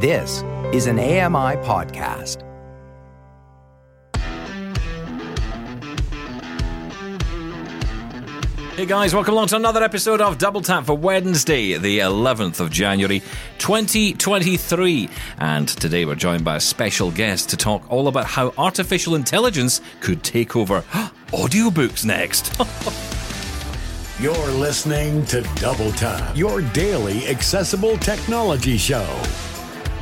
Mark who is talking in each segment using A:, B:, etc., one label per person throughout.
A: This is an AMI podcast.
B: Hey guys, welcome along to another episode of Double Tap for Wednesday, the 11th of January 2023. And today we're joined by a special guest to talk all about how artificial intelligence could take over audiobooks next.
C: You're listening to Double Tap, your daily accessible technology show.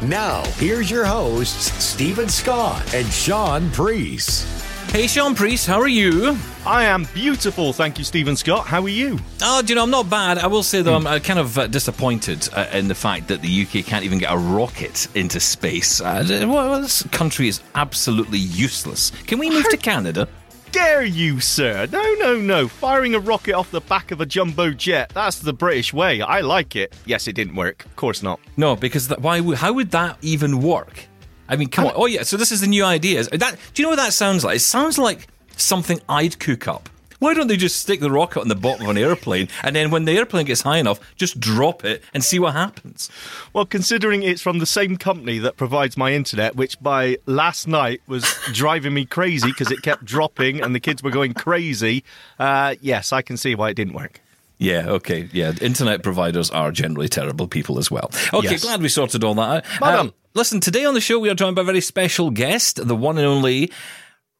C: Now, here's your hosts, Stephen Scott and Sean Priest.
B: hey Sean Priest, how are you?
D: I am beautiful, thank you, Stephen Scott. How are you?
B: Oh, do you know, I'm not bad. I will say, though, I'm uh, kind of uh, disappointed uh, in the fact that the UK can't even get a rocket into space. Uh, well, this country is absolutely useless. Can we move to Canada?
D: Dare you, sir? No, no, no. Firing a rocket off the back of a jumbo jet. That's the British way. I like it. Yes, it didn't work. Of course not.
B: No, because that, why? would- How would that even work? I mean, come on. Oh yeah. So this is the new idea. Is That do you know what that sounds like? It sounds like something I'd cook up. Why don't they just stick the rocket on the bottom of an airplane and then when the airplane gets high enough, just drop it and see what happens?
D: Well, considering it's from the same company that provides my internet, which by last night was driving me crazy because it kept dropping and the kids were going crazy, uh, yes, I can see why it didn't work.
B: Yeah, okay. Yeah, internet providers are generally terrible people as well. Okay,
D: Yes.
B: glad we sorted all that out. Uh,
D: done.
B: listen, today on the show we are joined by a very special guest, the one and only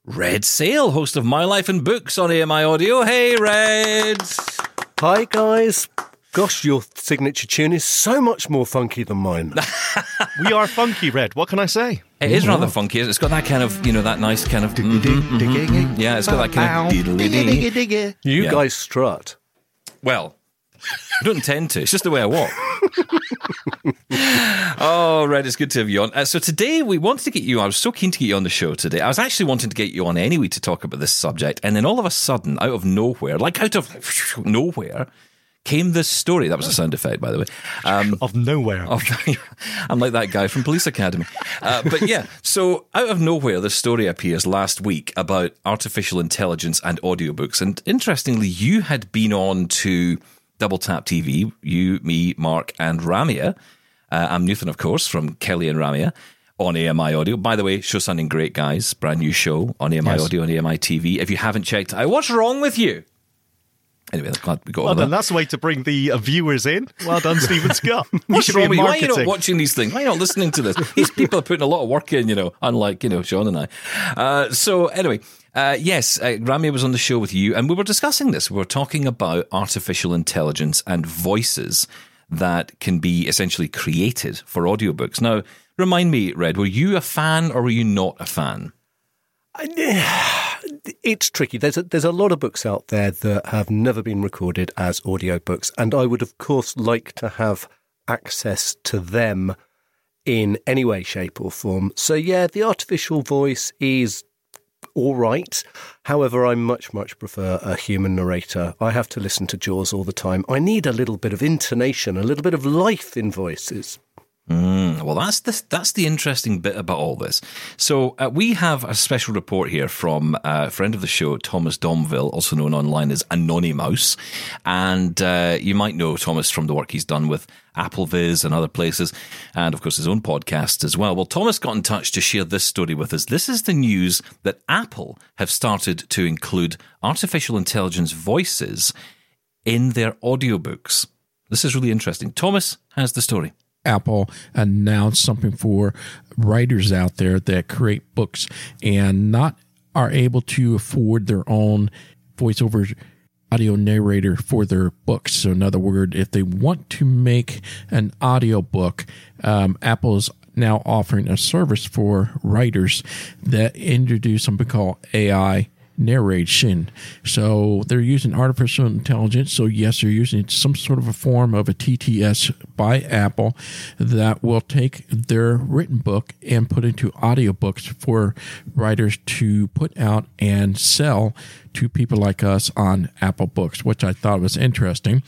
B: Red Szell, host of My Life in Books on AMI Audio. Hey, Red.
E: Hi guys. Gosh, your signature tune is so much more funky than mine.
D: We are funky, Red. What can I say?
B: It is rather funky. it? It's got that kind of, you know, that nice kind of. mhm, mhm. Yeah, it's got that kind of.
E: You
B: Yeah.
E: guys strut.
B: Well, I don't intend to. It's just the way I walk. Oh, Red, it's good to have you on. Uh, so today we wanted to get you. I was so keen to get you on the show today. I was actually wanting to get you on anyway to talk about this subject, and then all of a sudden, out of nowhere, like out of nowhere, came this story. That was a sound effect, by the way. Um,
D: Of nowhere.
B: of, I'm like that guy from Police Academy. Uh, but yeah, so out of nowhere, this story appears last week about artificial intelligence and audiobooks. And interestingly, you had been on to Double Tap TV, you, me, Mark, and Ramia. Uh, I'm Newton, of course, from Kelly and Ramia on AMI Audio. By the way, show sounding great, guys. Brand new show on AMI Audio and AMI TV. If you haven't checked out, what's wrong with you? Anyway, I'm glad we got
D: Well
B: on
D: done.
B: that.
D: That's the way to bring the uh, viewers in. Well done, Stephen Scott.
B: What's wrong with you? Why are you not watching these things? Why are you not listening to this? These people are putting a lot of work in, you know, unlike, you know, Sean and I. Uh, so anyway, uh, yes, uh, Rami was on the show with you and we were discussing this. We were talking about artificial intelligence and voices that can be essentially created for audiobooks. Now, remind me, Red, were you a fan or were you not a fan?
E: It's tricky. There's a, there's a lot of books out there that have never been recorded as audiobooks, and I would, of course, like to have access to them in any way, shape, or form. So, yeah, the artificial voice is all right. However, I much, much prefer a human narrator. I have to listen to Jaws all the time. I need a little bit of intonation, a little bit of life in voices.
B: Mm, well, that's the that's the interesting bit about all this. So uh, we have a special report here from a friend of the show, Thomas Domville, also known online as AnonyMouse, and uh, you might know Thomas from the work he's done with AppleVis and other places, and of course his own podcast as well. Well, Thomas got in touch to share this story with us. This is the news that Apple have started to include artificial intelligence voices in their audiobooks. This is really interesting. Thomas has the story.
F: Apple announced something for writers out there that create books and not are able to afford their own voiceover audio narrator for their books. So, in other words, if they want to make an audio book, um, Apple is now offering a service for writers that introduce something called AI narration. So they're using artificial intelligence. So yes, they're using some sort of a form of a TTS by Apple that will take their written book and put into audiobooks for writers to put out and sell to people like us on Apple Books, which I thought was interesting.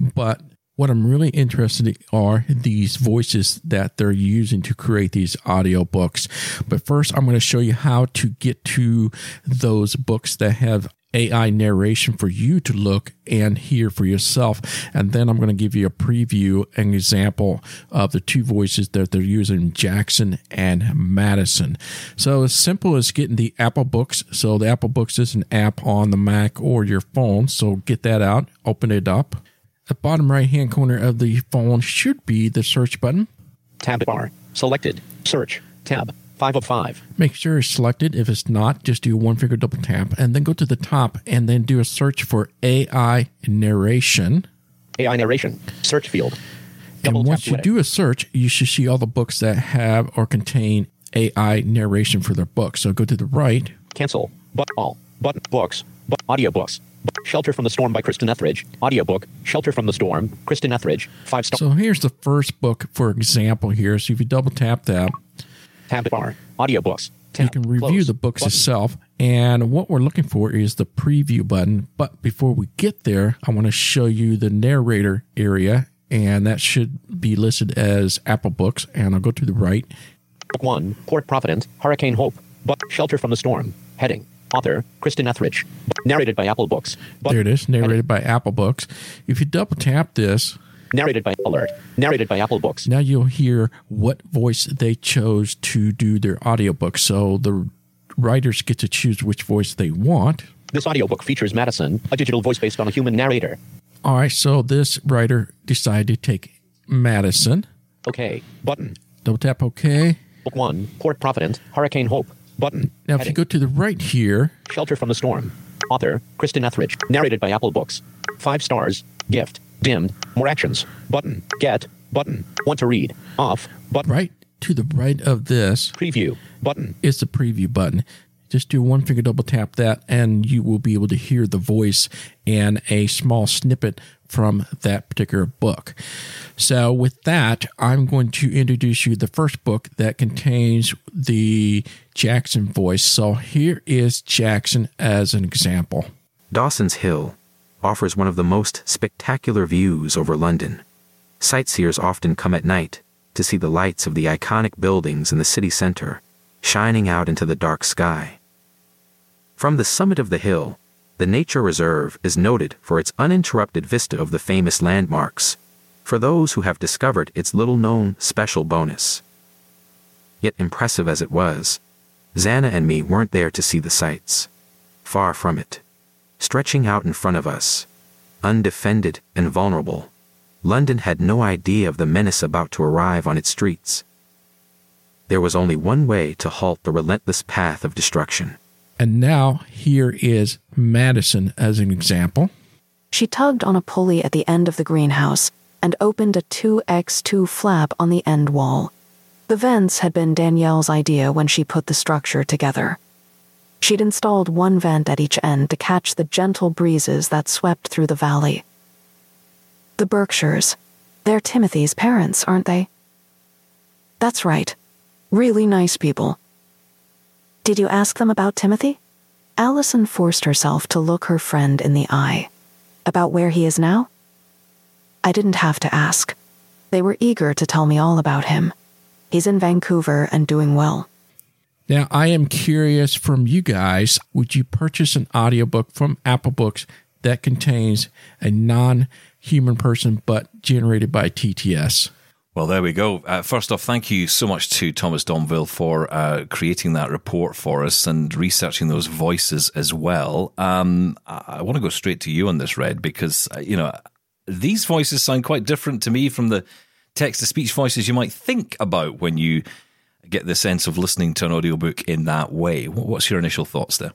F: But what I'm really interested in are these voices that they're using to create these audio books. But first, I'm going to show you how to get to those books that have AI narration for you to look and hear for yourself. And then I'm going to give you a preview, an example of the two voices that they're using, Jackson and Madison. So as simple as getting the Apple Books. So the Apple Books is an app on the Mac or your phone. So get that out, open it up. The bottom right hand corner of the phone should be the search button.
G: Tab bar. Selected. Search. Tab. 5 of 5.
F: Make sure it's selected. If it's not, just do a one finger double tap and then go to the top and then do a search for AI narration.
G: AI narration. Search field. Double
F: and once you do a search, you should see all the books that have or contain AI narration for their books. So go to the right.
G: Cancel. But all. Button. Books. But audiobooks. Shelter from the Storm by Kristen Etheridge. Audiobook. Shelter from the Storm. Kristen Etheridge. 5 star.
F: So here's the first book, for example, here. So if you double tap that,
G: Tab bar. Audiobooks.
F: you can review
G: Close.
F: the books
G: Button.
F: itself. And what we're looking for is the preview button. But before we get there, I want to show you the narrator area. And that should be listed as Apple Books. And I'll go to the right.
G: Book 1. Port Providence. Hurricane Hope. But Shelter from the Storm. Heading. Author. Kristen Etheridge. Narrated by Apple Books. But-
F: There it is, narrated by Apple Books. If you double tap this,
G: Narrated by Alert. Narrated by Apple Books.
F: now you'll hear what voice they chose to do their audiobook. So the writers get to choose which voice they want.
G: This audiobook features Madison, a digital voice based on a human narrator.
F: All right, so this writer decided to take Madison.
G: Okay. Button.
F: Double tap OK.
G: Book 1. Port Providence. Hurricane Hope. Button.
F: Now, if you go to the right here,
G: Shelter from the Storm. Author, Kristen Etheridge. Narrated by Apple Books. Five stars. Gift. Dimmed. More actions. Button. Get. Button. Want to read. Off. Button.
F: right to the right of this
G: Preview. Button.
F: is the preview button. Just do one finger double tap that, and you will be able to hear the voice and a small snippet from that particular book. So, with that, I'm going to introduce you the first book that contains the Jackson voice. So, here is Jackson as an example.
H: Dawson's Hill offers one of the most spectacular views over London. Sightseers often come at night to see the lights of the iconic buildings in the city centre shining out into the dark sky. From the summit of the hill, the nature reserve is noted for its uninterrupted vista of the famous landmarks, for those who have discovered its little known special bonus. Yet impressive as it was, Xana and me weren't there to see the sights. Far from it stretching out in front of us, undefended and vulnerable. London had no idea of the menace about to arrive on its streets. There was only one way to halt the relentless path of destruction.
F: And now, here is Madison as an example.
I: She tugged on a pulley at the end of the greenhouse and opened a 2x2 flap on the end wall. The vents had been Danielle's idea when she put the structure together. She'd installed one vent at each end to catch the gentle breezes that swept through the valley. The Berkshires. They're Timothy's parents, aren't they? That's right. Really nice people. Did you ask them about Timothy? Allison forced herself to look her friend in the eye. About where he is now? I didn't have to ask. They were eager to tell me all about him. He's in Vancouver and doing well.
F: Now, I am curious from you guys would you purchase an audiobook from Apple Books that contains a non human person but generated by TTS?
B: Well, there we go. Uh, first off, thank you so much to Thomas Domville for uh, creating that report for us and researching those voices as well. Um, I, I want to go straight to you on this, Red, because, uh, you know, these voices sound quite different to me from the text to speech voices you might think about when you get the sense of listening to an audiobook in that way. What- What's your initial thoughts there?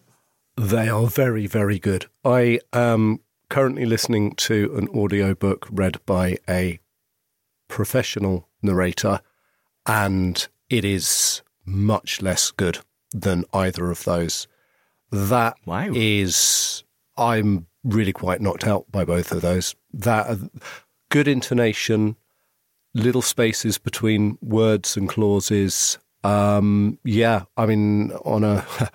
E: They are very, very good. I am currently listening to an audiobook read by a professional narrator, and it is much less good than either of those. That is,
D: Wow.
E: I'm really quite knocked out by both of those. That good intonation, little spaces between words and clauses. Um, yeah, I mean, on a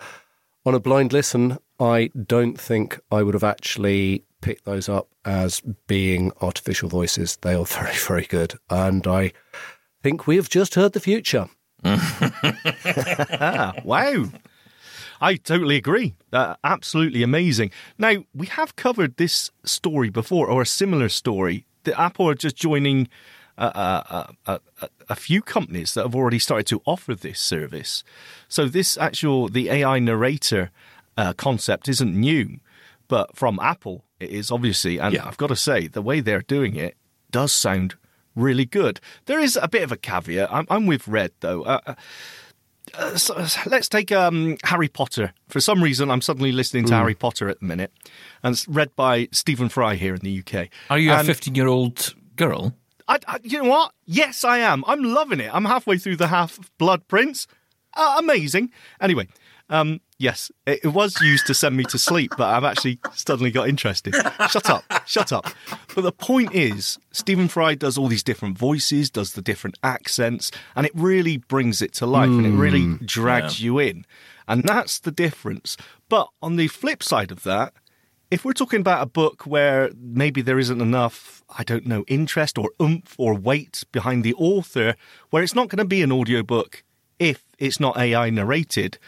E: on a blind listen, I don't think I would have actually picked those up as being artificial voices. They are very, very good, and I think we have just heard the future.
D: Ah, wow. I totally agree. Uh, absolutely amazing. Now, we have covered this story before, or a similar story. The Apple are just joining a, a, a, a, few companies that have already started to offer this service. So, this actual, the AI narrator uh, concept isn't new, but from Apple, it is obviously. And yeah. I've got to say, the way they're doing it does sound really good. There is a bit of a caveat. I'm, I'm with Red, though. Uh, uh uh, so, let's take um, Harry Potter. For some reason, I'm suddenly listening to mm. Harry Potter at the minute, and it's read by Stephen Fry here in the UK.
B: Are you and a 15 year old girl?
D: I, I, you know what? Yes, I am. I'm loving it. I'm halfway through the Half Blood Prince. Uh, amazing. Anyway, um, yes, it, was used to send me to sleep, but I've actually suddenly got interested. Shut up, shut up. But the point is, Stephen Fry does all these different voices, does the different accents, and it really brings it to life mm, and it really hmm, drags yeah. you in. And that's the difference. But on the flip side of that, if we're talking about a book where maybe there isn't enough, I don't know, interest or oomph or weight behind the author, where it's not going to be an audiobook if it's not AI narrated,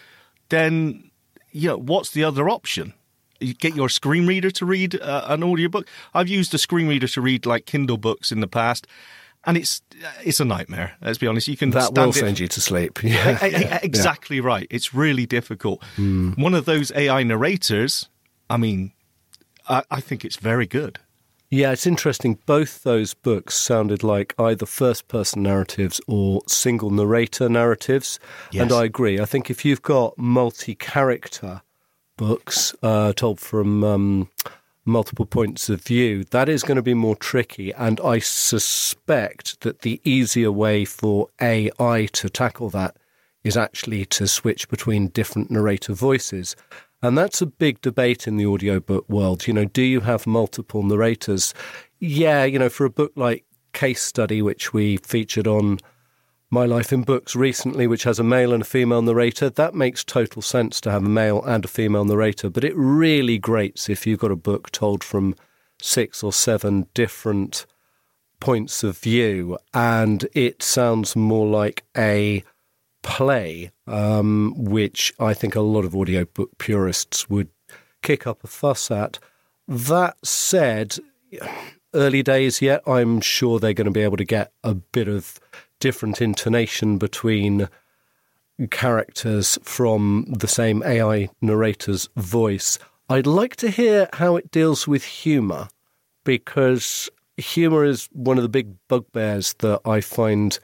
D: then you know, what's the other option? You get your screen reader to read uh, an audiobook. I've used a screen reader to read like Kindle books in the past, and it's it's a nightmare. Let's be honest. You can
E: that will send you to sleep.
D: Yeah, exactly yeah. right. It's really difficult. Mm. One of those AI narrators. I mean, I, I think it's very good.
E: Yeah, it's interesting. Both those books sounded like either first person narratives or single narrator narratives. Yes. And I agree. I think if you've got multi character books uh, told from um, multiple points of view, that is going to be more tricky. And I suspect that the easier way for AI to tackle that is actually to switch between different narrator voices. And that's a big debate in the audiobook world. You know, do you have multiple narrators? Yeah, you know, for a book like Case Study, which we featured on My Life in Books recently, which has a male and a female narrator, that makes total sense to have a male and a female narrator. But it really grates if you've got a book told from six or seven different points of view and it sounds more like a play, um, which I think a lot of audiobook purists would kick up a fuss at. That said, early days yet, I'm sure they're going to be able to get a bit of different intonation between characters from the same AI narrator's voice. I'd like to hear how it deals with humour because humour is one of the big bugbears that I find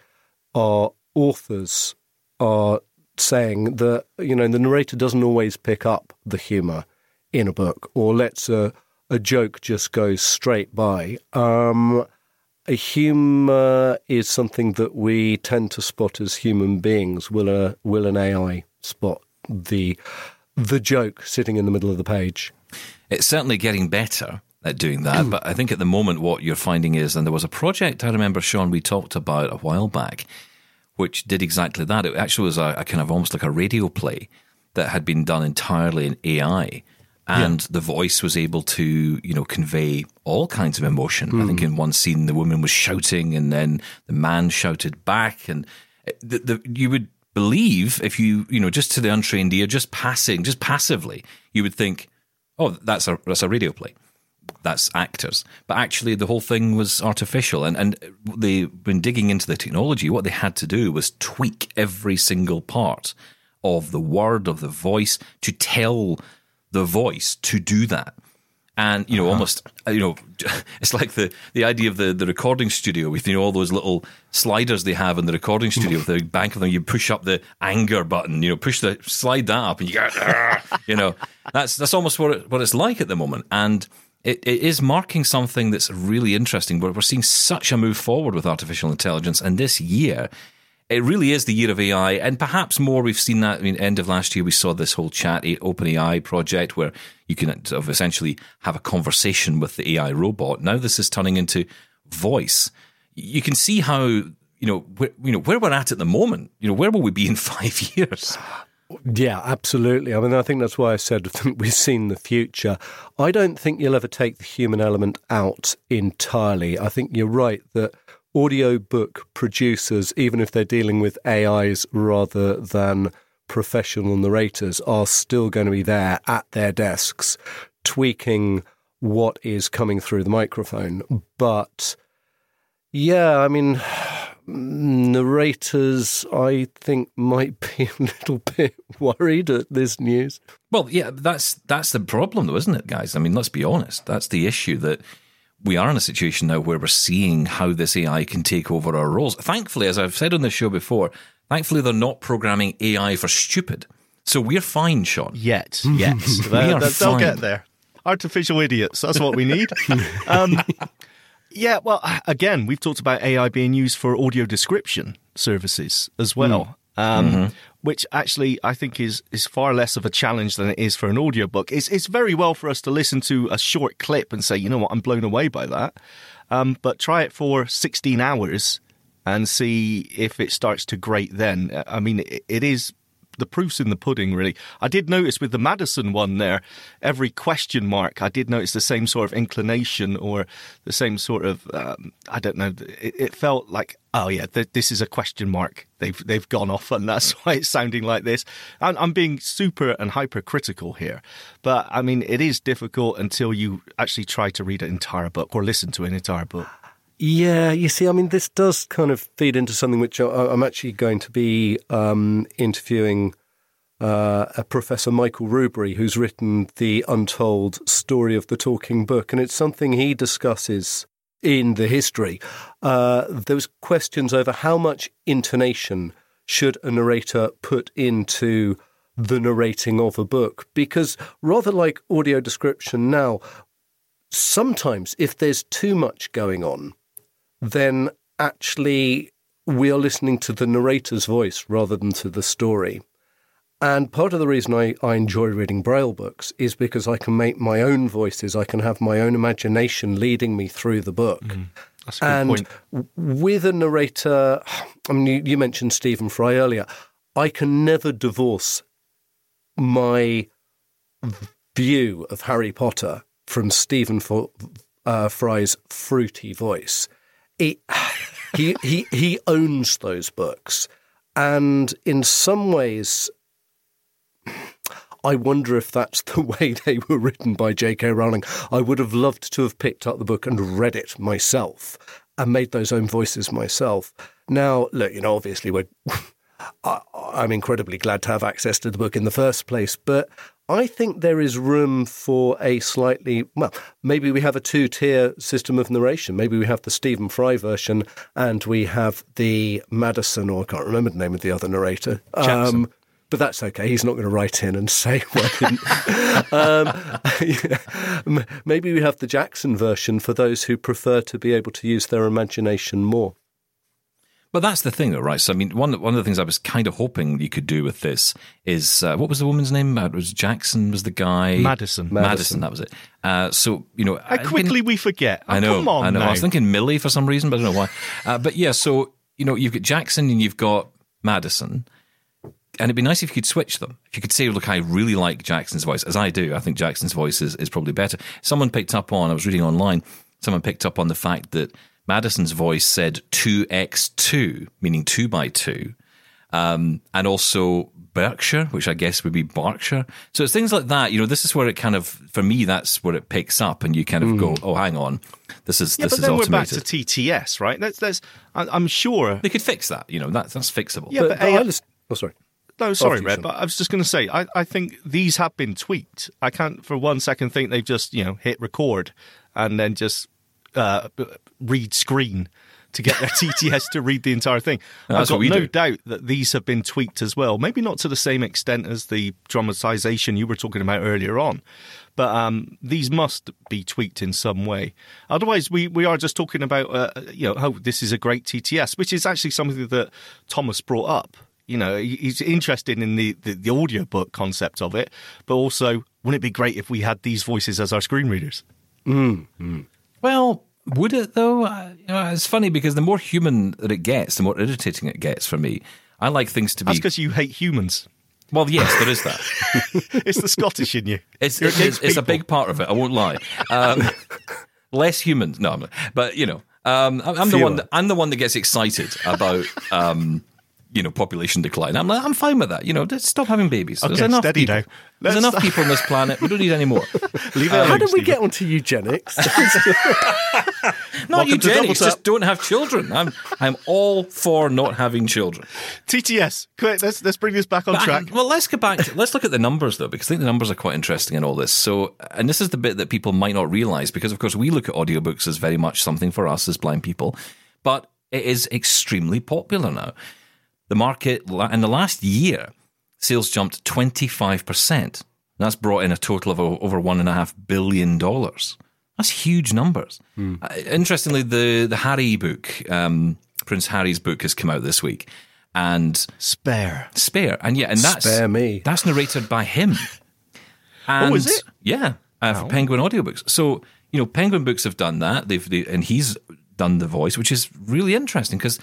E: our authors are saying that you know the narrator doesn't always pick up the humor in a book or lets a a joke just go straight by. Um, a humor is something that we tend to spot as human beings. Will a will an AI spot the the joke sitting in the middle of the page?
B: It's certainly getting better at doing that, but I think at the moment what you're finding is, and there was a project I remember, Sean, we talked about a while back which did exactly that. It actually was a, a, kind of almost like a radio play that had been done entirely in AI. And yeah. the voice was able to, you know, convey all kinds of emotion. Mm. I think hmm. in one scene the woman was shouting, and then the man shouted back, and the, the, you would believe if you, you know, just to the untrained ear, just passing, just passively, you would think, oh, that's a that's a radio play that's actors. But actually, the whole thing was artificial. And, and they, when digging into the technology, what they had to do was tweak every single part of the word, of the voice, to tell the voice to do that. And, you know, uh-huh. almost, you know, it's like the, the idea of the, the recording studio with, you know, all those little sliders they have in the recording studio with the bank of them. You push up the anger button, you know, push the, slide that up and you get, you know, that's, that's almost what, it, what it's like at the moment. And, it, it is marking something that's really interesting. But we're seeing such a move forward with artificial intelligence, and this year, it really is the year of AI, and perhaps more. We've seen that. I mean, end of last year, we saw this whole chat open AI project where you can sort of essentially have a conversation with the AI robot. Now this is turning into voice. You can see how you know where, you know where we're at at the moment. You know, where will we be in five years?
E: Yeah, absolutely. I mean, I think that's why I said we've seen the future. I don't think you'll ever take the human element out entirely. I think you're right that audiobook producers, even if they're dealing with AIs rather than professional narrators are still going to be there at their desks, tweaking what is coming through the microphone. But yeah, I mean, narrators, I think, might be a little bit worried at this news.
B: Well, yeah, that's that's the problem, though, isn't it, guys? I mean, let's be honest. That's the issue that we are in a situation now where we're seeing how this AI can take over our roles. Thankfully, as I've said on the show before, thankfully they're not programming AI for stupid. So we're fine, Sean.
D: Yet, yes,
B: We are
D: they'll
B: fine.
D: get there. Artificial idiots. That's what we need. um, yeah. Well, again, we've talked about AI being used for audio description services as well. Um, Which actually I think is is far less of a challenge than it is for an audiobook. It's it's very well for us to listen to a short clip and say, you know what, I'm blown away by that. Um, but try it for 16 hours and see if it starts to grate then. I mean, it, it is the proof's in the pudding, really. I did notice with the Madison one there, every question mark, I did notice the same sort of inclination or the same sort of, um, I don't know, it, it felt like, oh yeah, th- this is a question mark. They've they've gone off, and that's why it's sounding like this. I'm, I'm being super and hypercritical here, but I mean, it is difficult until you actually try to read an entire book or listen to an entire book.
E: Yeah, you see, I mean, this does kind of feed into something which I, I'm actually going to be um, interviewing uh, a Professor Michael Rubery, who's written the Untold Story of the Talking Book, and it's something he discusses in the history. Uh, questions over how much intonation should a narrator put into the narrating of a book, because rather like audio description now, sometimes if there's too much going on, then actually we are listening to the narrator's voice rather than to the story. And part of the reason I, I enjoy reading Braille books is because I can make my own voices, I can have my own imagination leading me through the book.
D: That's a good
E: and
D: point.
E: with a narrator, I mean, you, you mentioned Stephen Fry earlier, I can never divorce my view of Harry Potter from Stephen Fo- uh, Fry's fruity voice. He, he, he, owns those books. And in some ways, I wonder if that's the way they were written by J.K. Rowling. I would have loved to have picked up the book and read it myself and made those own voices myself. Now, look, you know, obviously we're. I, I'm incredibly glad to have access to the book in the first place, but I think there is room for a slightly well. Maybe we have a two-tier system of narration. Maybe we have the Stephen Fry version, and we have the Madison, or I can't remember the name of the other narrator.
B: Jackson.
E: but that's okay. He's not going to write in and say, well, um, Maybe we have the Jackson version for those who prefer to be able to use their imagination more.
B: But that's the thing, though, right? So, I mean, one one of the things I was kind of hoping you could do with this is uh, what was the woman's name? Uh, It was Jackson was the guy.
D: Madison.
B: Madison,
E: Madison.
B: that was it. Uh, so, you know,
D: How quickly we forget. Oh,
B: I know.
D: Come on
B: I know.
D: now.
B: I was thinking Millie for some reason, but I don't know why. Uh, but yeah, so you know, you've got Jackson and you've got Madison, and it'd be nice if you could switch them. If you could say, "Look, I really like Jackson's voice," as I do. I think Jackson's voice is, is probably better. Someone picked up on. I was reading online. Someone picked up on the fact that Madison's voice said two x two, meaning two by two, um, and also Berkshire, which I guess would be Berkshire. So it's things like that. You know, this is where it kind of, for me, that's where it picks up, and you kind of go, "Oh, hang on, this is
D: Yeah,
B: this
D: but
B: is
D: then we're back to TTS, right? That's that's. I- I'm sure.
B: they could fix that. You know, that's that's fixable.
D: Yeah,
E: but,
D: but
E: but
D: AI
E: I oh, sorry.
D: No, sorry, Red, but I was just going to say, I, I think these have been tweaked. I can't for one second think they've just, you know, hit record and then just uh, b- read screen to get their TTS to read the entire thing.
B: No,
D: I've got no
B: do.
D: doubt that these have been tweaked as well. Maybe not to the same extent as the dramatization you were talking about earlier on, but um, these must be tweaked in some way. Otherwise, we, we are just talking about, uh, you know, oh, this is a great TTS, which is actually something that Thomas brought up. You know, he's interested in the, the, the audiobook concept of it, but also, wouldn't it be great if we had these voices as our screen readers?
B: Well, would it though? Uh, you know, it's funny because the more human that it gets, the more irritating it gets for me. I like things to be.
D: That's because you hate humans.
B: Well, yes, there is that.
D: It's the Scottish in you.
B: It's it's, it's a big part of it. I won't lie. Um, less humans, no, I'm not. but you know, um, I'm, I'm the one. That, I'm the one that gets excited about um, you know, population decline. I'm like, I'm fine with that. You know, just stop having babies. There's enough
D: steady
B: people.
D: now.
B: There's
D: Let's-
B: enough people on this planet. We don't need any more.
D: Leave it
E: um,
D: How
E: did we
D: Stephen.
E: get onto eugenics?
B: Not
D: Welcome
B: eugenics, just don't have children. I'm I'm all for not having children.
D: TTS? Quick, let's let's bring this back on
B: But,
D: track.
B: Well, let's get back. To, let's look at the numbers though, because I think the numbers are quite interesting in all this. So, and this is the bit that people might not realize, because of course we look at audiobooks as very much something for us as blind people, but it is extremely popular now. The market in the last year, sales jumped twenty five percent. That's brought in a total of over one and a half billion dollars. That's huge numbers. Uh, interestingly, the the Harry book, um, Prince Harry's book, has come out this week, and
D: Spare.
B: Spare, and yeah, and that's
E: Spare me.
B: That's narrated by him. And,
D: Oh, is it?
B: Yeah, uh, for Penguin Audiobooks. So you know, Penguin Books have done that. They've they, and he's done the voice, which is really interesting because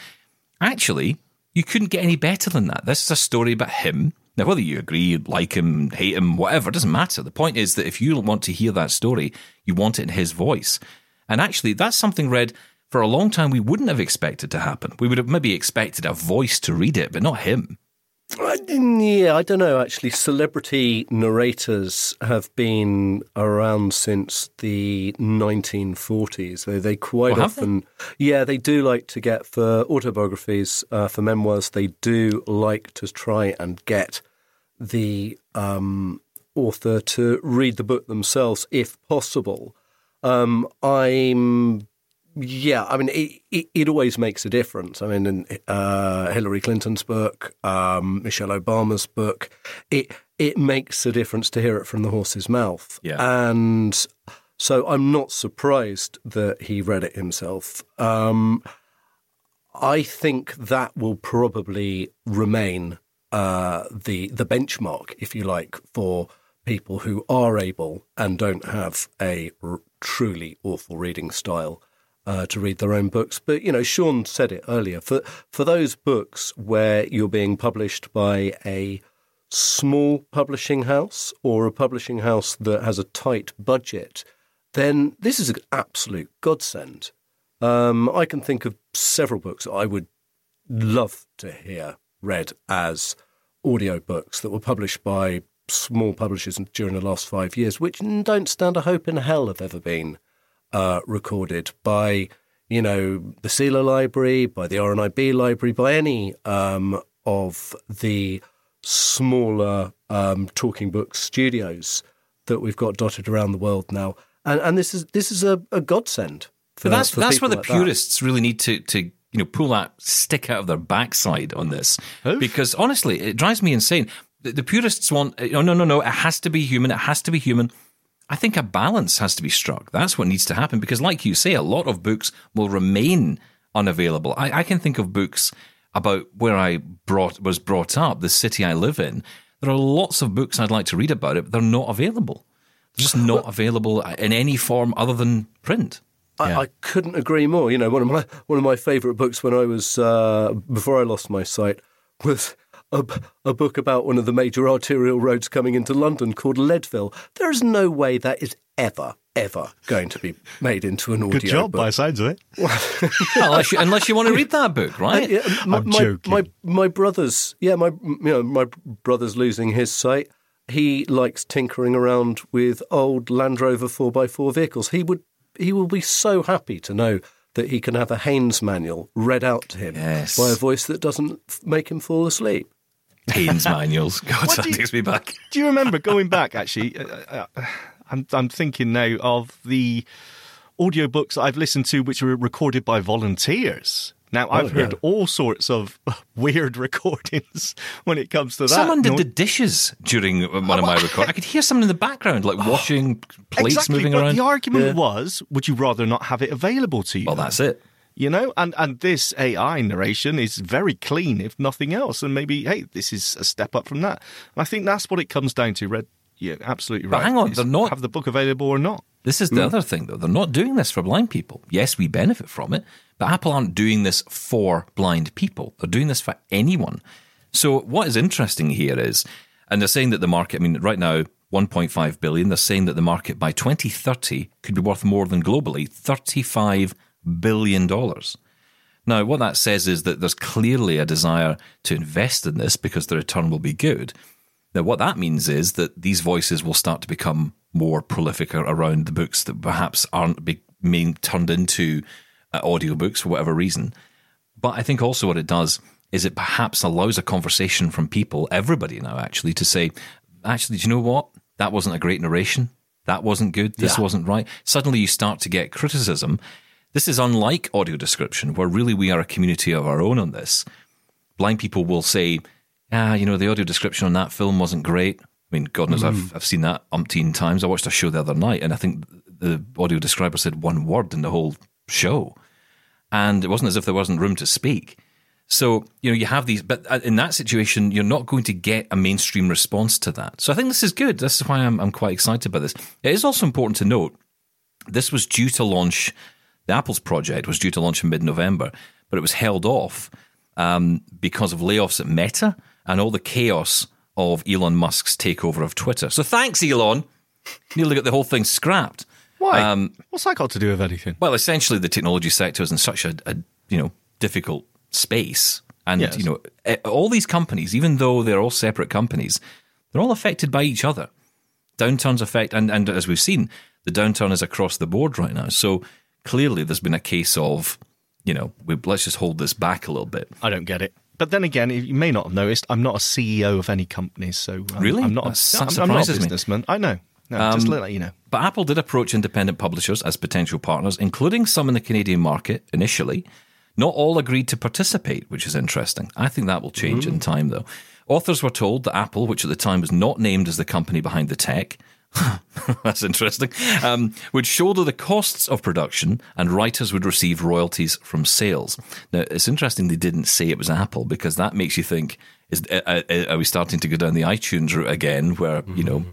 B: actually you couldn't get any better than that. This is a story about him. Now, whether you agree, like him, hate him, whatever, doesn't matter. The point is that if you want to hear that story, you want it in his voice. And actually, that's something read for a long time we wouldn't have expected to happen. We would have maybe expected a voice to read it, but not him.
E: I didn't- yeah, I don't know. Actually, celebrity narrators have been around since the 1940s. They, they quite
B: Oh, have they?
E: often, yeah, they do like to get for autobiographies, uh, for memoirs. They do like to try and get the um, author to read the book themselves, if possible. Um, I'm yeah, I mean, it, it, it always makes a difference. I mean, in uh, Hillary Clinton's book, um, Michelle Obama's book, it it makes a difference to hear it from the horse's mouth.
B: Yeah.
E: and so I'm not surprised that he read it himself. Um, I think that will probably remain uh, the the benchmark, if you like, for people who are able and don't have a r- truly awful reading style uh, to read their own books. But you know, Sean said it earlier. For for those books where you're being published by a small publishing house or a publishing house that has a tight budget, then this is an absolute godsend. Um, I can think of several books I would love to hear read as audiobooks that were published by small publishers during the last five years, which don't stand a hope in hell have ever been uh, recorded by, you know, the CELA Library, by the RNIB Library, by any um, of the smaller um, talking book studios that we've got dotted around the world now. And, and this is this is a, a godsend. For,
B: But that's
E: for
B: that's where the
E: like that.
B: purists really need to to you know pull that stick out of their backside on this because honestly, it drives me insane. The, the purists want no no no no. It has to be human. It has to be human. I think a balance has to be struck. That's what needs to happen because, like you say, a lot of books will remain unavailable. I, I can think of books about where I brought was brought up, the city I live in. There are lots of books I'd like to read about it, but they're not available. They're just not available in any form other than print.
E: I, I couldn't agree more. You know, one of my one of my favourite books when I was uh, before I lost my sight was a, a book about one of the major arterial roads coming into London called Leadville. There is no way that is ever ever going to be made into an audio
D: Good job, by
E: book.
D: the sounds of it.
B: Well, unless, you, unless you want to read that book, right?
E: Yeah, my,
D: I'm
E: my,
D: joking.
E: My my brother's yeah my you know my brother's losing his sight. He likes tinkering around with old Land Rover four x four vehicles. He would he will be so happy to know that he can have a Haynes manual read out to him
B: Yes.
E: by a voice that doesn't f- make him fall asleep.
B: Haynes manuals. God,
D: What
B: that
D: you-
B: takes me back.
D: Do you remember going back? Actually, uh, uh, I'm I'm thinking now of the audiobooks I've listened to, which were recorded by volunteers. Now I've heard all sorts of weird recordings when it comes to that.
B: Someone did
D: No-
B: the dishes during one of my recordings. I could hear someone in the background, like washing plates
D: exactly,
B: moving around.
D: The argument was, would you rather not have it available to you?
B: well, that's it.
D: You know and and this ai narration is very clean if nothing else and maybe hey this is a step up from that and i think that's what it comes down to red yeah absolutely right
B: But
D: right
B: hang on,
D: is
B: they're not-
D: have the book available or not
B: This is the hmm. other thing, though. They're not doing this for blind people. Yes, we benefit from it, but Apple aren't doing this for blind people. They're doing this for anyone. So, what is interesting here is, and they're saying that the market, I mean, right now, 1.5 billion, they're saying that the market by 2030 could be worth more than globally $35 billion. dollars. Now, what that says is that there's clearly a desire to invest in this because the return will be good. Now, what that means is that these voices will start to become more prolific around the books that perhaps aren't being turned into uh, audiobooks for whatever reason. But I think also what it does is it perhaps allows a conversation from people, everybody now actually, to say, actually, do you know what? That wasn't a great narration. That wasn't good. This yeah. wasn't right. Suddenly you start to get criticism. This is unlike audio description, where really we are a community of our own on this. Blind people will say, ah, you know, the audio description on that film wasn't great. I mean, God knows, mm. I've, I've seen that umpteen times. I watched a show the other night, and I think the audio describer said one word in the whole show. And it wasn't as if there wasn't room to speak. So, you know, you have these, but uh, in that situation, you're not going to get a mainstream response to that. So I think this is good. This is why I'm, I'm quite excited by this. It is also important to note this was due to launch, the Apple's project was due to launch in mid November, but it was held off um, because of layoffs at Meta and all the chaos of Elon Musk's takeover of Twitter. So thanks, Elon. Nearly got the whole thing scrapped.
D: Why? Um, What's that got to do with anything?
B: Well, essentially, the technology sector is in such a, a you know difficult space, and yes. you know eh, all these companies, even though they're all separate companies, they're all affected by each other. Downturns affect, and and as we've seen, the downturn is across the board right now. So clearly, there's been a case of you know we, let's just hold this back a little bit.
D: I don't get it. But then again, you may not have noticed, I'm not a CEO of any company, so I'm,
B: really,
D: I'm not.
B: a,
D: I'm, I'm not a businessman. Me. I know. No, um, just let you know.
B: But Apple did approach independent publishers as potential partners, including some in the Canadian market initially. Not all agreed to participate, which is interesting. I think that will change mm. in time, though. Authors were told that Apple, which at the time was not named as the company behind the tech, that's interesting, um, would shoulder the costs of production and writers would receive royalties from sales. Now, it's interesting they didn't say it was Apple because that makes you think, is, uh, uh, are we starting to go down the iTunes route again where, mm-hmm. you know,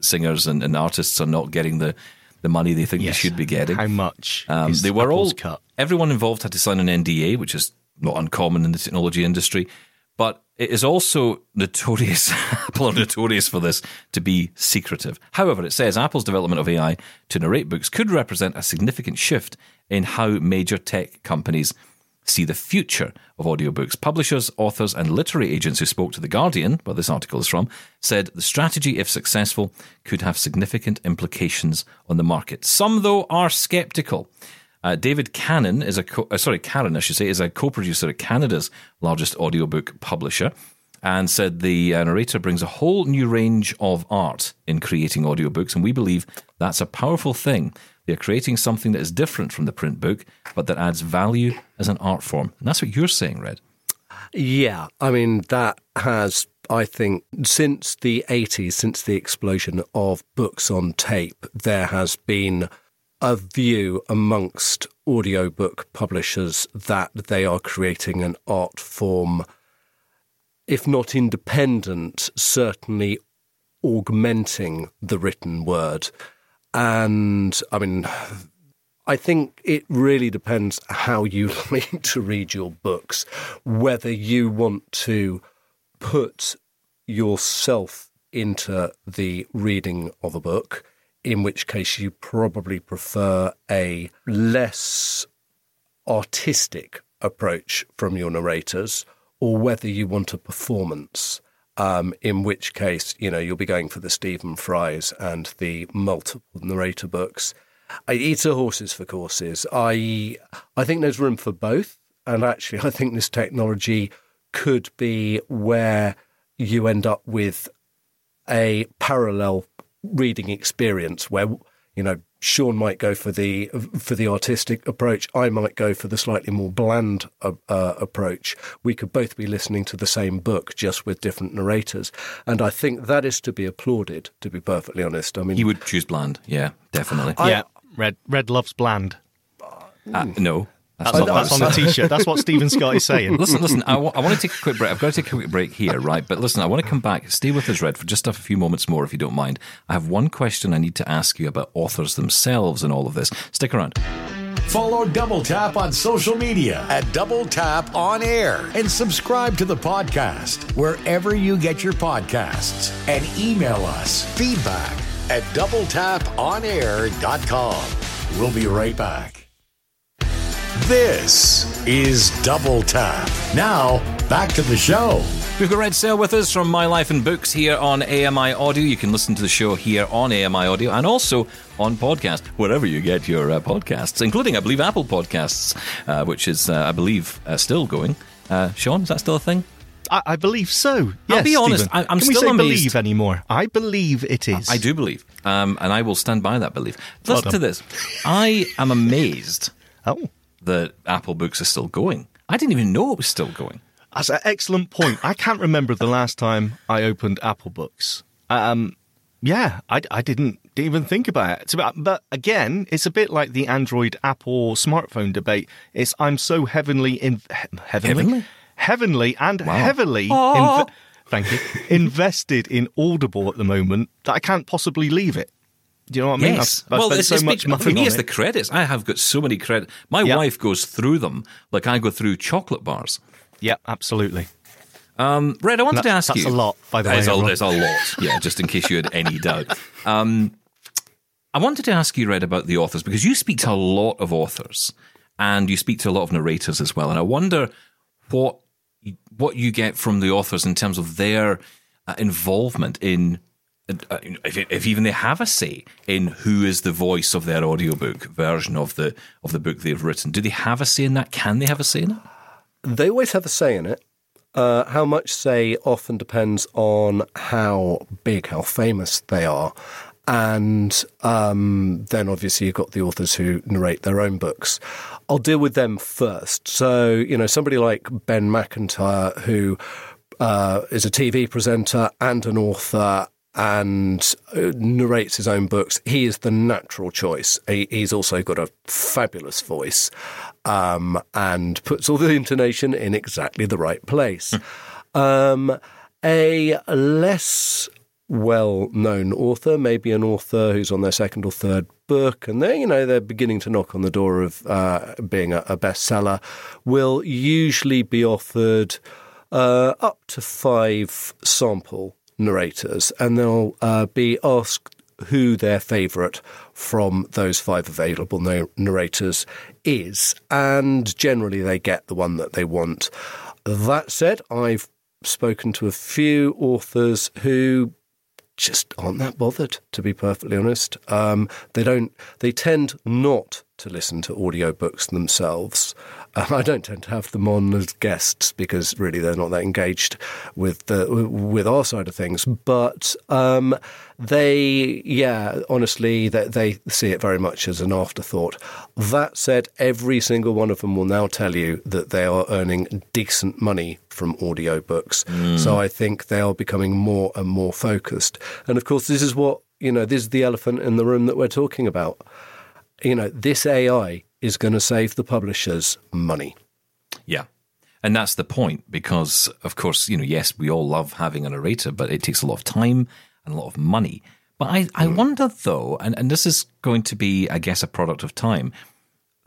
B: singers and, and, artists are not getting the, the money they think yes. they should be getting?
D: How much? Um, they were Apple's all cut?
B: Everyone involved had to sign an NDA, which is not uncommon in the technology industry. But it is also notorious, Apple are notorious for this, to be secretive. However, it says Apple's development of AI to narrate books could represent a significant shift in how major tech companies see the future of audiobooks. Publishers, authors, and literary agents who spoke to The Guardian, where this article is from, said the strategy, if successful, could have significant implications on the market. Some, though, are skeptical. Uh, David Cannon is a co- uh, sorry, Karen, I should say, is a co-producer at Canada's largest audiobook publisher, and said the uh, narrator brings a whole new range of art in creating audiobooks, and we believe that's a powerful thing. They're creating something that is different from the print book, but that adds value as an art form, and that's what you're saying, Red.
E: Yeah, I mean that has I think since the 80s, since the explosion of books on tape, there has been a view amongst audiobook publishers that they are creating an art form, if not independent, certainly augmenting the written word. And I mean, I think it really depends how you like to read your books, whether you want to put yourself into the reading of a book in which case you probably prefer a less artistic approach from your narrators, or whether you want a performance. Um, in which case, you know, you'll be going for the Stephen Fry's and the multiple narrator books. It's a horses for courses. I I think there's room for both, and actually, I think this technology could be where you end up with a parallel reading experience where you know Sean might go for the for the artistic approach. I might go for the slightly more bland uh, uh, approach. We could both be listening to the same book, just with different narrators, and I think that is to be applauded. To be perfectly honest, I mean,
B: he would choose bland. Yeah, definitely.
D: I, yeah, Red Red loves bland.
B: Uh, no,
D: that's, oh, not, that's on the t-shirt. That's what Stephen Scott is saying.
B: listen, listen. I, w- I want to take a quick break. I've got to take a quick break here, right? But listen, I want to come back. Stay with us, Red, for just a few moments more, if you don't mind. I have one question I need to ask you about authors themselves and all of this. Stick around.
C: Follow Double Tap on social media at Double Tap On Air and subscribe to the podcast wherever you get your podcasts. And email us feedback at doubletaponair.com. We'll be right back. This is Double Tap. Now, back to the show.
B: We've got Red Szell with us from My Life in Books here on AMI Audio. You can listen to the show here on AMI Audio and also on podcast, wherever you get your uh, podcasts, including, I believe, Apple Podcasts, uh, which is, uh, I believe, uh, still going. Uh, Sean, is that still a thing?
D: I, I believe so. Yes,
B: be honest,
D: Stephen.
B: I- I'm
D: Can
B: still
D: we say
B: amazed.
D: believe anymore? I believe it is.
B: I do believe, um, and I will stand by that belief.
D: Well
B: Listen to this. I am amazed
D: Oh,
B: that Apple Books are still going. I didn't even know it was still going.
D: that's an excellent point. I can't remember the last time I opened Apple Books. Um, yeah, I, I didn't, didn't even think about it. But again, it's a bit like the Android Apple smartphone debate. It's I'm so heavenly in he- heavenly,
B: Heavenly?
D: heavenly and
B: Wow.
D: heavily.
B: Aw.
D: inve- thank you. invested in Audible at the moment that I can't possibly leave it. Do you know what I mean?
B: Yes.
D: I've, I've
B: well, it's,
D: so
B: it's
D: much
B: big-
D: money
B: for me, it's
D: it.
B: the credits. I have got so many credits. My
D: Yeah.
B: wife goes through them like I go through chocolate bars.
D: Yeah, absolutely.
B: Um, Red, I wanted to ask
D: that's
B: you.
D: a lot, by the way,
B: is a, it's a lot. Yeah, just in case you had any doubt. Um, I wanted to ask you, Red, about the authors because you speak to a lot of authors and you speak to a lot of narrators as well. And I wonder what what you get from the authors in terms of their uh, involvement in. Uh, if, if even they have a say in who is the voice of their audiobook version of the of the book they've written, do they have a say in that? Can they have a say in it?
E: They always have a say in it. Uh, how much say often depends on how big, how famous they are. And um, then obviously you've got the authors who narrate their own books. I'll deal with them first. So, you know, somebody like Ben Macintyre, who uh, is a TV presenter and an author and uh, narrates his own books. He is the natural choice. He, he's also got a fabulous voice um, and puts all the intonation in exactly the right place. um, a less well known author, maybe an author who's on their second or third book, and they you know they're beginning to knock on the door of uh, being a, a bestseller, will usually be offered uh, up to five sample narrators, and they'll uh, be asked who their favourite from those five available narrators is, and generally they get the one that they want. That said, I've spoken to a few authors who just aren't that bothered, to be perfectly honest. Um, they don't. They tend not to listen to audiobooks themselves. Uh, I don't tend to have them on as guests because really they're not that engaged with the with our side of things. But um, they, yeah, honestly, they, they see it very much as an afterthought. That said, every single one of them will now tell you that they are earning decent money from audiobooks. So I think they are becoming more and more focused. And of course, this is what, you know, this is the elephant in the room that we're talking about. You know, this AI is going to save the publishers money.
B: Yeah. And that's the point because, of course, you know, yes, we all love having a narrator, but it takes a lot of time and a lot of money. But I, I mm. wonder, though, and, and this is going to be, I guess, a product of time,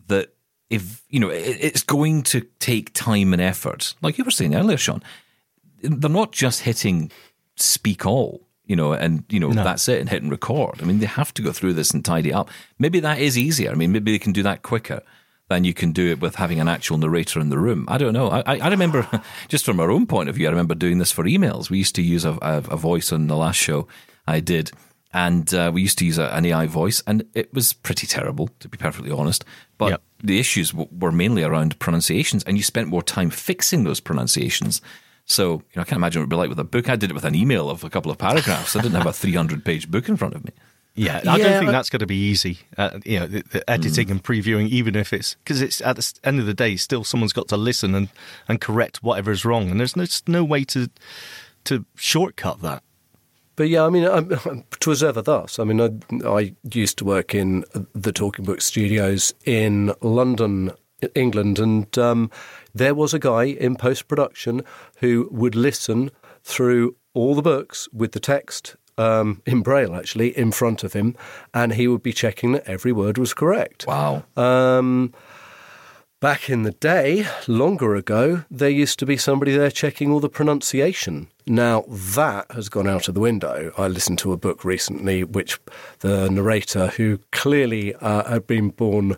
B: that if, you know, it, it's going to take time and effort. Like you were saying earlier, Sean, they're not just hitting speak all. You know, and you know that's it, and hit and record. I mean, they have to go through this and tidy up. Maybe that is easier. I mean, maybe they can do that quicker than you can do it with having an actual narrator in the room. I don't know. I, I I remember, just from our own point of view, I remember doing this for emails. We used to use a, a, a voice on the last show I did, and uh, we used to use a, an AI voice, and it was pretty terrible, to be perfectly honest. But
D: Yep.
B: the issues w- were mainly around pronunciations, and you spent more time fixing those pronunciations. So, you know, I can't imagine what it would be like with a book. I did it with an email of a couple of paragraphs. I didn't have a 300 page book in front of me.
D: Yeah, I
E: Yeah,
D: don't think that's going to be easy. Uh, you know, the, the editing and previewing, even if it's because it's at the end of the day, still someone's got to listen and, and correct whatever's wrong, and there's no, just no way to to shortcut that.
E: But yeah, I mean, um, it was ever thus. I mean, I, I used to work in the Talking Book studios in London, England, and um, there was a guy in post production who would listen through all the books with the text um, in Braille, actually, in front of him, and he would be checking that every word was correct.
B: Wow.
E: Um, back in the day, longer ago, there used to be somebody there checking all the pronunciation. Now that has gone out of the window. I listened to a book recently, which the narrator, who clearly uh, had been born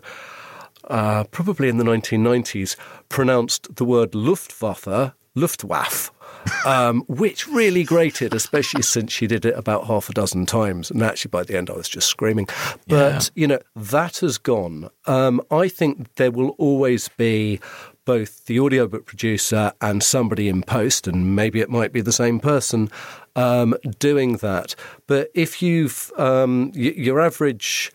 E: uh, probably in the 1990s, pronounced the word Luftwaffe, Luftwaffe, um, which really grated, especially since she did it about half a dozen times. And actually, by the end, I was just screaming. But, you know, that has gone. Um, I think there will always be both the audiobook producer and somebody in post, and maybe it might be the same person um, doing that. But if you've, um, y- your average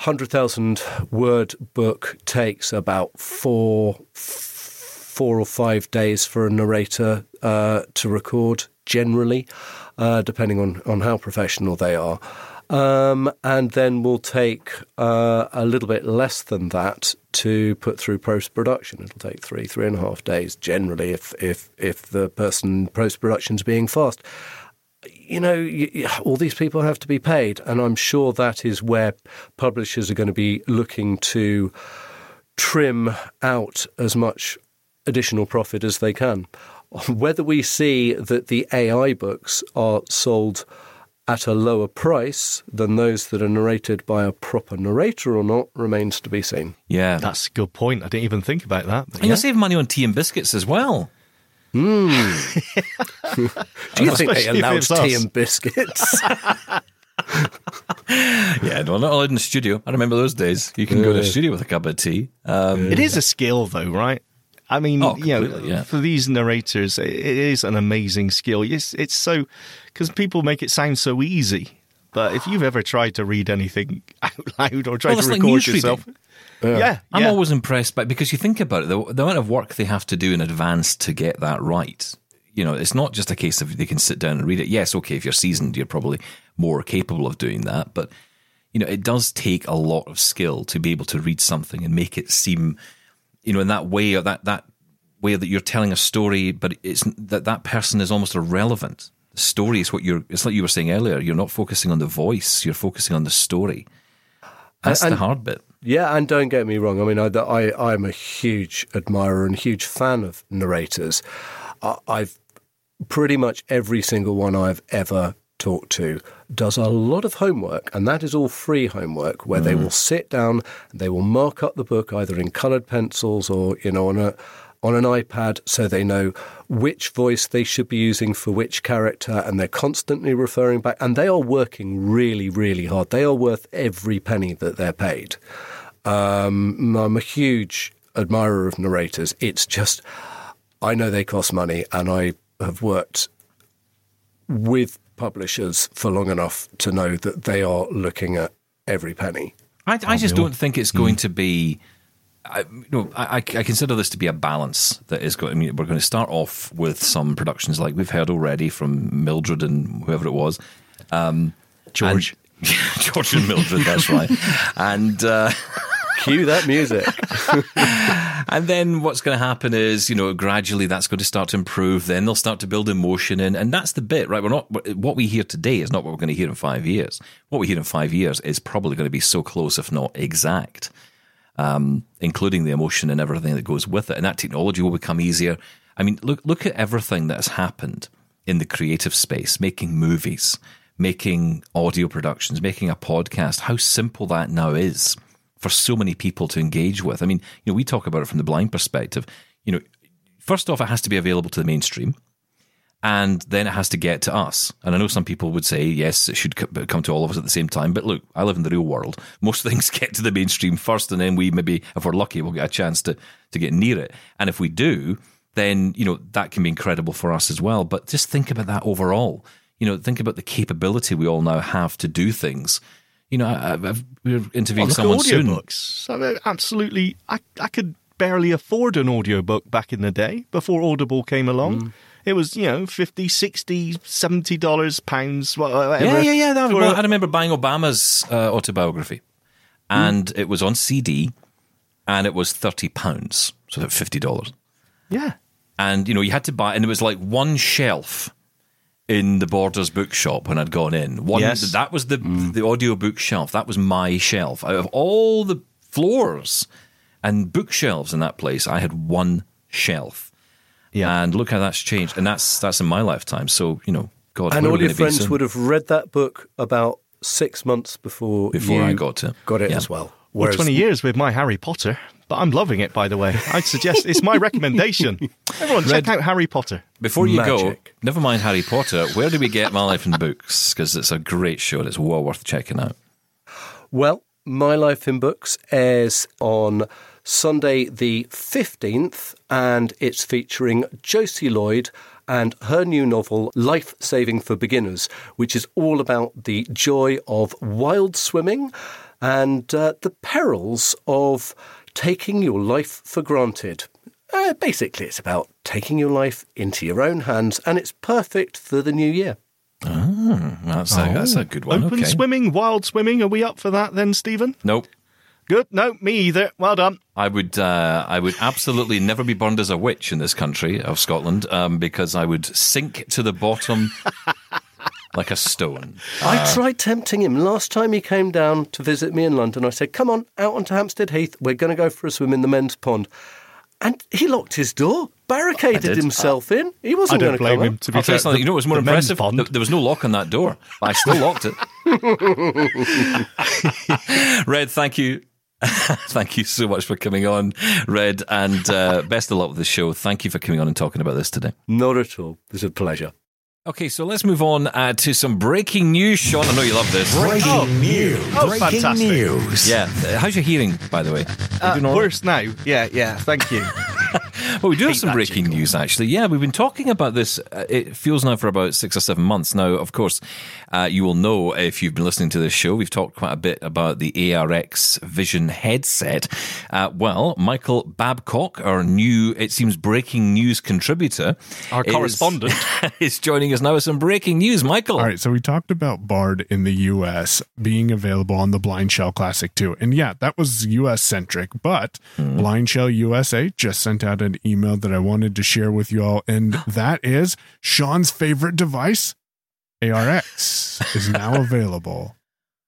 E: 100,000 word book takes about four, four or five days for a narrator uh, to record, generally, uh, depending on, on how professional they are. Um, and then we'll take uh, a little bit less than that to put through post production. It'll take three, three and a half days generally if if if the person post production's being fast. You know, y- y- all these people have to be paid, and I'm sure that is where publishers are going to be looking to trim out as much additional profit as they can. Whether we see that the AI books are sold at a lower price than those that are narrated by a proper narrator or not remains to be seen.
B: Yeah.
D: That's a good point. I didn't even think about that.
B: and
D: yeah.
B: you'll save money on tea and biscuits as well.
E: Do you think they
D: Especially
E: allowed tea and biscuits?
B: Yeah, no, not allowed in the studio. I remember those days. You can go to the studio with a cup of tea. Um,
D: It is a skill, though, right? I mean,
B: Oh,
D: you know,
B: yeah.
D: for these narrators, it it is an amazing skill. It's, it's so because people make it sound so easy. But if you've ever tried to read anything out loud or tried
B: Well,
D: to
B: it's like
D: record
B: newsreading.
D: Yourself, yeah,
B: I'm
D: yeah.
B: always impressed by because you think about it, the, the amount of work they have to do in advance to get that right. You know, it's not just a case of they can sit down and read it. Yes, okay, if you're seasoned, you're probably more capable of doing that. But you know, it does take a lot of skill to be able to read something and make it seem, you know, in that way or that that way that you're telling a story, but it's that that person is almost irrelevant. The story is what you're. It's like you were saying earlier. You're not focusing on the voice. You're focusing on the story. That's
E: And-
B: the hard bit.
E: Yeah, and don't get me wrong. I mean, I, I, I'm a huge admirer and huge fan of narrators. I, I've pretty much every single one I've ever talked to does a lot of homework, and that is all free homework where they mm. will sit down and they will mark up the book either in coloured pencils or you know on a on an iPad so they know which voice they should be using for which character and they're constantly referring back. And they are working really really hard. They are worth every penny that they're paid. Um, I'm a huge admirer of narrators. It's just I know they cost money and I have worked with publishers for long enough to know that they are looking at every penny.
B: I, I just don't think it's going to be. I, you know, I, I consider this to be a balance that is going. I mean, we're going to start off with some productions like we've heard already from Mildred and whoever it was, um,
D: George.
B: and- George and Mildred. That's right, and. Uh,
E: cue that music
B: And then what's going to happen is, you know, gradually that's going to start to improve. Then they'll start to build emotion in. And that's the bit, right? We're not, what we hear today is not what we're going to hear in five years. What we hear in five years is probably going to be so close, if not exact, um, including the emotion and everything that goes with it. And that technology will become easier. I mean, look, look at everything that has happened in the creative space, making movies, making audio productions, making a podcast, how simple that now is for so many people to engage with. I mean, you know, we talk about it from the blind perspective. You know, first off, it has to be available to the mainstream, and then it has to get to us. And I know some people would say, yes, it should come to all of us at the same time. But look, I live in the real world. Most things get to the mainstream first, and then we maybe, if we're lucky, we'll get a chance to to get near it. And if we do, then you know that can be incredible for us as well. But just think about that overall. You know, think about the capability we all now have to do things. You know, I, I've, we're interviewing
D: Look
B: someone
D: at
B: soon.
D: I mean, absolutely. I, I could barely afford an audiobook back in the day before Audible came along.
B: Mm.
D: It was, you know, 50 60 70 dollars, pounds, whatever.
B: Yeah, yeah, yeah. That, well, I remember buying Obama's uh, autobiography, and it was on CD, and it was thirty pounds, so that fifty dollars.
D: yeah.
B: And you know, you had to buy, and it was like one shelf in the Borders bookshop when I'd gone in. One
D: Yes.
B: that was the the audio book shelf. That was my shelf. Out of all the floors and bookshelves in that place, I had one shelf.
D: Yeah.
B: And look how that's changed, and that's that's in my lifetime. So you know, God,
E: and
B: where
E: all your friends would have read that book about six months before
B: before
E: you
B: I got to
E: got it
B: Yeah.
E: as well.
D: Well, 20 years with my Harry Potter, but I'm loving it, by the way. I'd suggest it's my recommendation. Everyone, check out Harry Potter.
B: Before you go, never mind Harry Potter. Where do we get My Life in Books? Because it's a great show it's well worth checking out.
E: Well, My Life in Books airs on Sunday the 15th, and it's featuring Josie Lloyd and her new novel, Life Saving for Beginners, which is all about the joy of wild swimming and uh, the perils of taking your life for granted. Uh, basically, it's about taking your life into your own hands, and it's perfect for the new year.
B: That's, a, that's a good one.
D: Open
B: okay.
D: swimming, wild swimming. Are we up for that then, Stephen?
B: Nope.
D: Good. No, me either. Well done.
B: I would, uh, I would absolutely never be burned as a witch in this country of Scotland um, because I would sink to the bottom like a stone.
E: I tried tempting him last time he came down to visit me in London. I said, "Come on out onto Hampstead Heath. We're going to go for a swim in the men's pond." And he locked his door, barricaded
B: did.
E: himself in. He wasn't going
D: don't
E: to
D: blame
E: come
D: him.
E: out.
D: To be
B: I'll tell you something. You know what was more
D: the men's
B: impressive?
D: pond.
B: There, there was no lock on that door, but I still locked it. Red, thank you. thank you so much for coming on, Red, and uh, best of luck with the show. Thank you for coming on and talking about this today.
E: Not at all. It's a pleasure.
B: Okay, so let's move on uh, to some breaking news. Sean, I know you love this.
C: Breaking news.
D: Oh,
C: Breaking
D: fantastic.
C: news.
B: Yeah, uh, how's your hearing, by the way?
D: Uh,
B: doing all right?
D: worse now. Yeah, yeah. Thank you.
B: Well, we do have some breaking
D: jingle.
B: news, actually. Yeah, we've been talking about this. Uh, it feels now for about six or seven months. Now, of course, uh, you will know if you've been listening to this show, we've talked quite a bit about the ARX Vision headset. Uh, well, Michael Babcock, our new, it seems, breaking news contributor,
D: Our
B: is-
D: correspondent.
B: is joining us now with some breaking news. Michael.
J: All right, so we talked about Bard in the US being available on the BlindShell Classic 2. And yeah, that was US centric, but BlindShell USA just sent out an email that I wanted to share with you all. And that is Sean's favorite device, ARX, is now available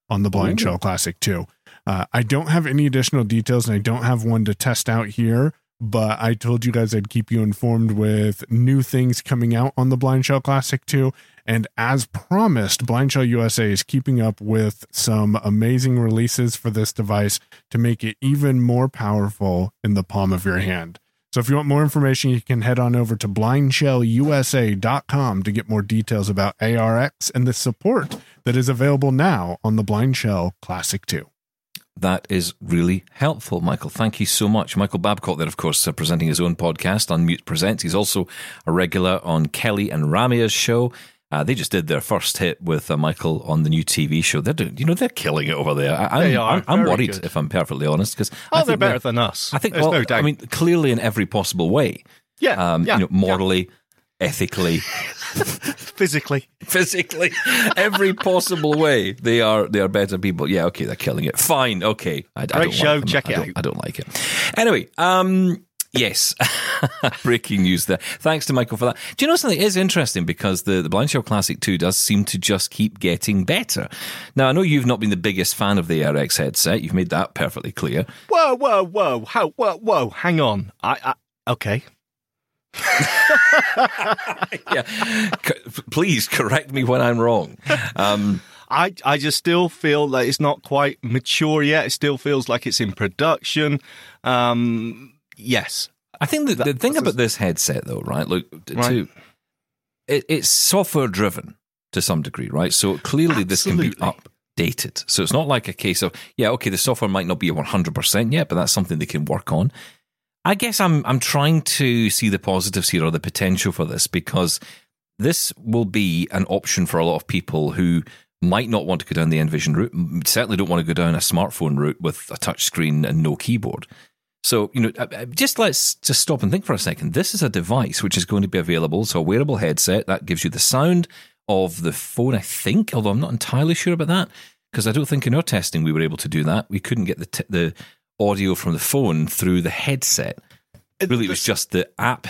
J: on the BlindShell Classic 2. Uh, I don't have any additional details and I don't have one to test out here, but I told you guys I'd keep you informed with new things coming out on the BlindShell Classic 2. And as promised, BlindShell USA is keeping up with some amazing releases for this device to make it even more powerful in the palm of your hand. So if you want more information, you can head on over to blindshellusa.com to get more details about ARX and the support that is available now on the BlindShell Classic 2.
B: That is really helpful, Michael. Thank you so much. Michael Babcock, there, of course, uh, presenting his own podcast, Unmute Presents. He's also a regular on Kelly and Ramia's show. Uh, they just did their first hit with uh, Michael on the new TV show. They're doing, you know, they're killing it over there. I, I'm,
D: They are,
B: I'm, I'm worried,
D: good.
B: if I'm perfectly honest, because
D: Oh, they're better than us.
B: I think,
D: There's
B: well,
D: no doubt.
B: I mean, clearly in every possible way.
D: yeah,
B: Um,
D: yeah,
B: you know, morally, ethically,
D: physically.
B: physically, every possible way. They are they are better people. Yeah, okay, they're killing it. Fine, okay. I, I
D: Great
B: don't
D: show,
B: Like
D: check
B: I
D: it
B: don't-
D: out.
B: I don't like it. Anyway, um, yes, breaking news there. Thanks to Michael for that. Do you know something? It is interesting because the the BlindShell Classic Two does seem to just keep getting better. Now, I know you've not been the biggest fan of the ARX headset. You've made that perfectly clear.
D: Whoa, whoa, whoa, how, whoa, whoa. Hang on. I, I okay.
B: yeah, C- please correct me when I'm wrong. Um,
D: I, I just still feel that it's not quite mature yet. It still feels like it's in production. Um, yes.
B: I think the, the thing about this headset, though, right? Look,
D: Right.
B: to it, it's software driven to some degree, right? So clearly, this can be
D: Absolutely.
B: updated. So it's not like a case of yeah, okay, the software might not be one hundred percent yet, but that's something they can work on. I guess I'm I'm trying to see the positives here or the potential for this because this will be an option for a lot of people who might not want to go down the Envision route, certainly don't want to go down a smartphone route with a touch screen and no keyboard. So, you know, uh, uh, just let's just stop and think for a second. This is a device which is going to be available. So, a wearable headset that gives you the sound of the phone, I think, although I'm not entirely sure about that because I don't think in our testing we were able to do that. We couldn't get the, t- the audio from the phone through the headset. Really, it was just the app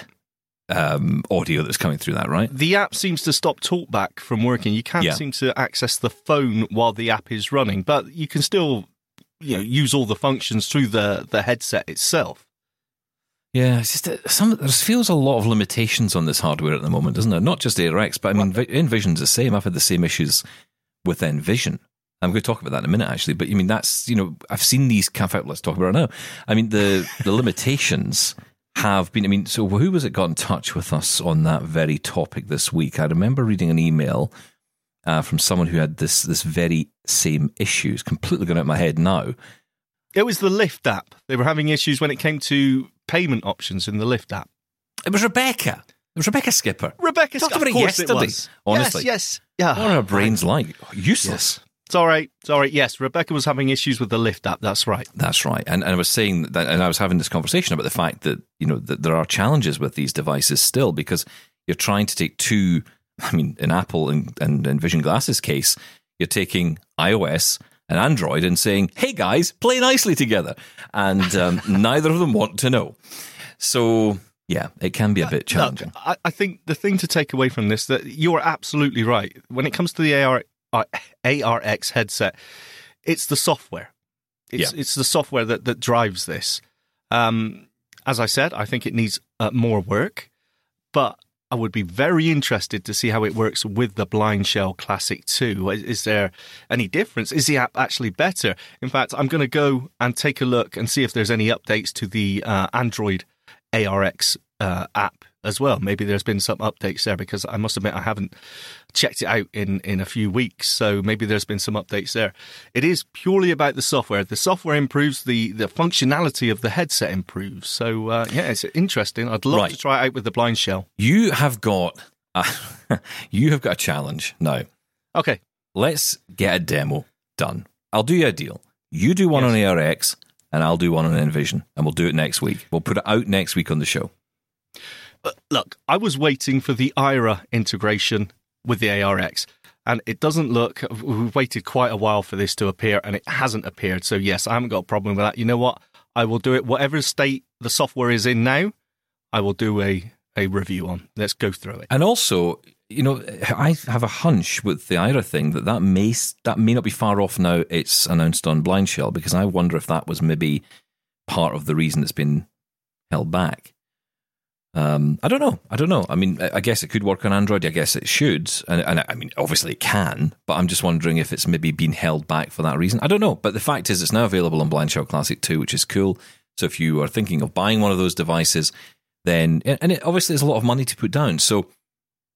B: um, audio that's coming through that, right?
D: The app seems to stop TalkBack from working. You can't
B: Yeah.
D: seem to access the phone while the app is running, but you can still you know, use all the functions through the, the headset itself.
B: Yeah, it's just that some there feels a lot of limitations on this hardware at the moment, doesn't there? Not just ARX, but I mean, Vi- Envision's the same. I've had the same issues with Envision. I'm going to talk about that in a minute, actually. But I mean, that's you know, I've seen these. Fact, let's talk about it now. I mean, the the limitations have been. I mean, so who was it got in touch with us on that very topic this week? I remember reading an email uh, from someone who had this this very same issue. It's completely gone out of my head now.
D: It was the Lyft app. They were having issues when it came to payment options in the Lyft app.
B: It was Rebecca. It was Rebecca Skipper.
D: Rebecca
B: Talked
D: Skipper.
B: about it yesterday. Honestly,
D: yes, yes, yeah.
B: What are our brains like? Useless.
D: It's all right. It's all right. Yes, Rebecca was having issues with the Lyft app. That's right.
B: That's right. And, and I was saying that, and I was having this conversation about the fact that, you know, that there are challenges with these devices still because you're trying to take two, I mean, in Apple and, and, and Vision Glasses case, you're taking iOS and Android and saying, hey guys, play nicely together. And um, neither of them want to know. So, yeah, it can be a bit challenging.
D: Look, I, I think the thing to take away from this that you're absolutely right. When it comes to the AR, uh, ARX headset, it's the software. It's
B: Yeah.
D: it's the software that that drives this. Um, as I said, I think it needs uh, more work, but I would be very interested to see how it works with the BlindShell Classic 2. Is, there any difference? Is the app actually better? In fact, I'm going to go and take a look and see if there's any updates to the uh, Android ARX uh, app as well. Maybe there's been some updates there because I must admit I haven't checked it out in, in a few weeks. So maybe there's been some updates there. It is purely about the software. The software improves, the, the functionality of the headset improves. So uh, yeah, it's interesting. I'd love
B: Right.
D: to try it out with the blind shell.
B: You have got, a, you have got a challenge now.
D: Okay.
B: Let's get a demo done. I'll do you a deal. You do one
D: Yes.
B: on ARX, and I'll do one on Envision, and we'll do it next week. We'll put it out next week on the show.
D: But look, I was waiting for the Aira integration with the ARX, and it doesn't look. We've waited quite a while for this to appear, and it hasn't appeared. So yes, I haven't got a problem with that. You know what? I will do it. Whatever state the software is in now, I will do a a review on. Let's go through it.
B: And also, you know, I have a hunch with the Aira thing that that may that may not be far off now. It's announced on BlindShell because I wonder if that was maybe part of the reason it's been held back. Um, I don't know. I don't know. I mean, I guess it could work on Android. I guess it should, and, and I mean, obviously it can. But I'm just wondering if it's maybe been held back for that reason. I don't know. But the fact is, it's now available on BlindShell Classic 2, which is cool. So if you are thinking of buying one of those devices, then and it obviously there's a lot of money to put down. So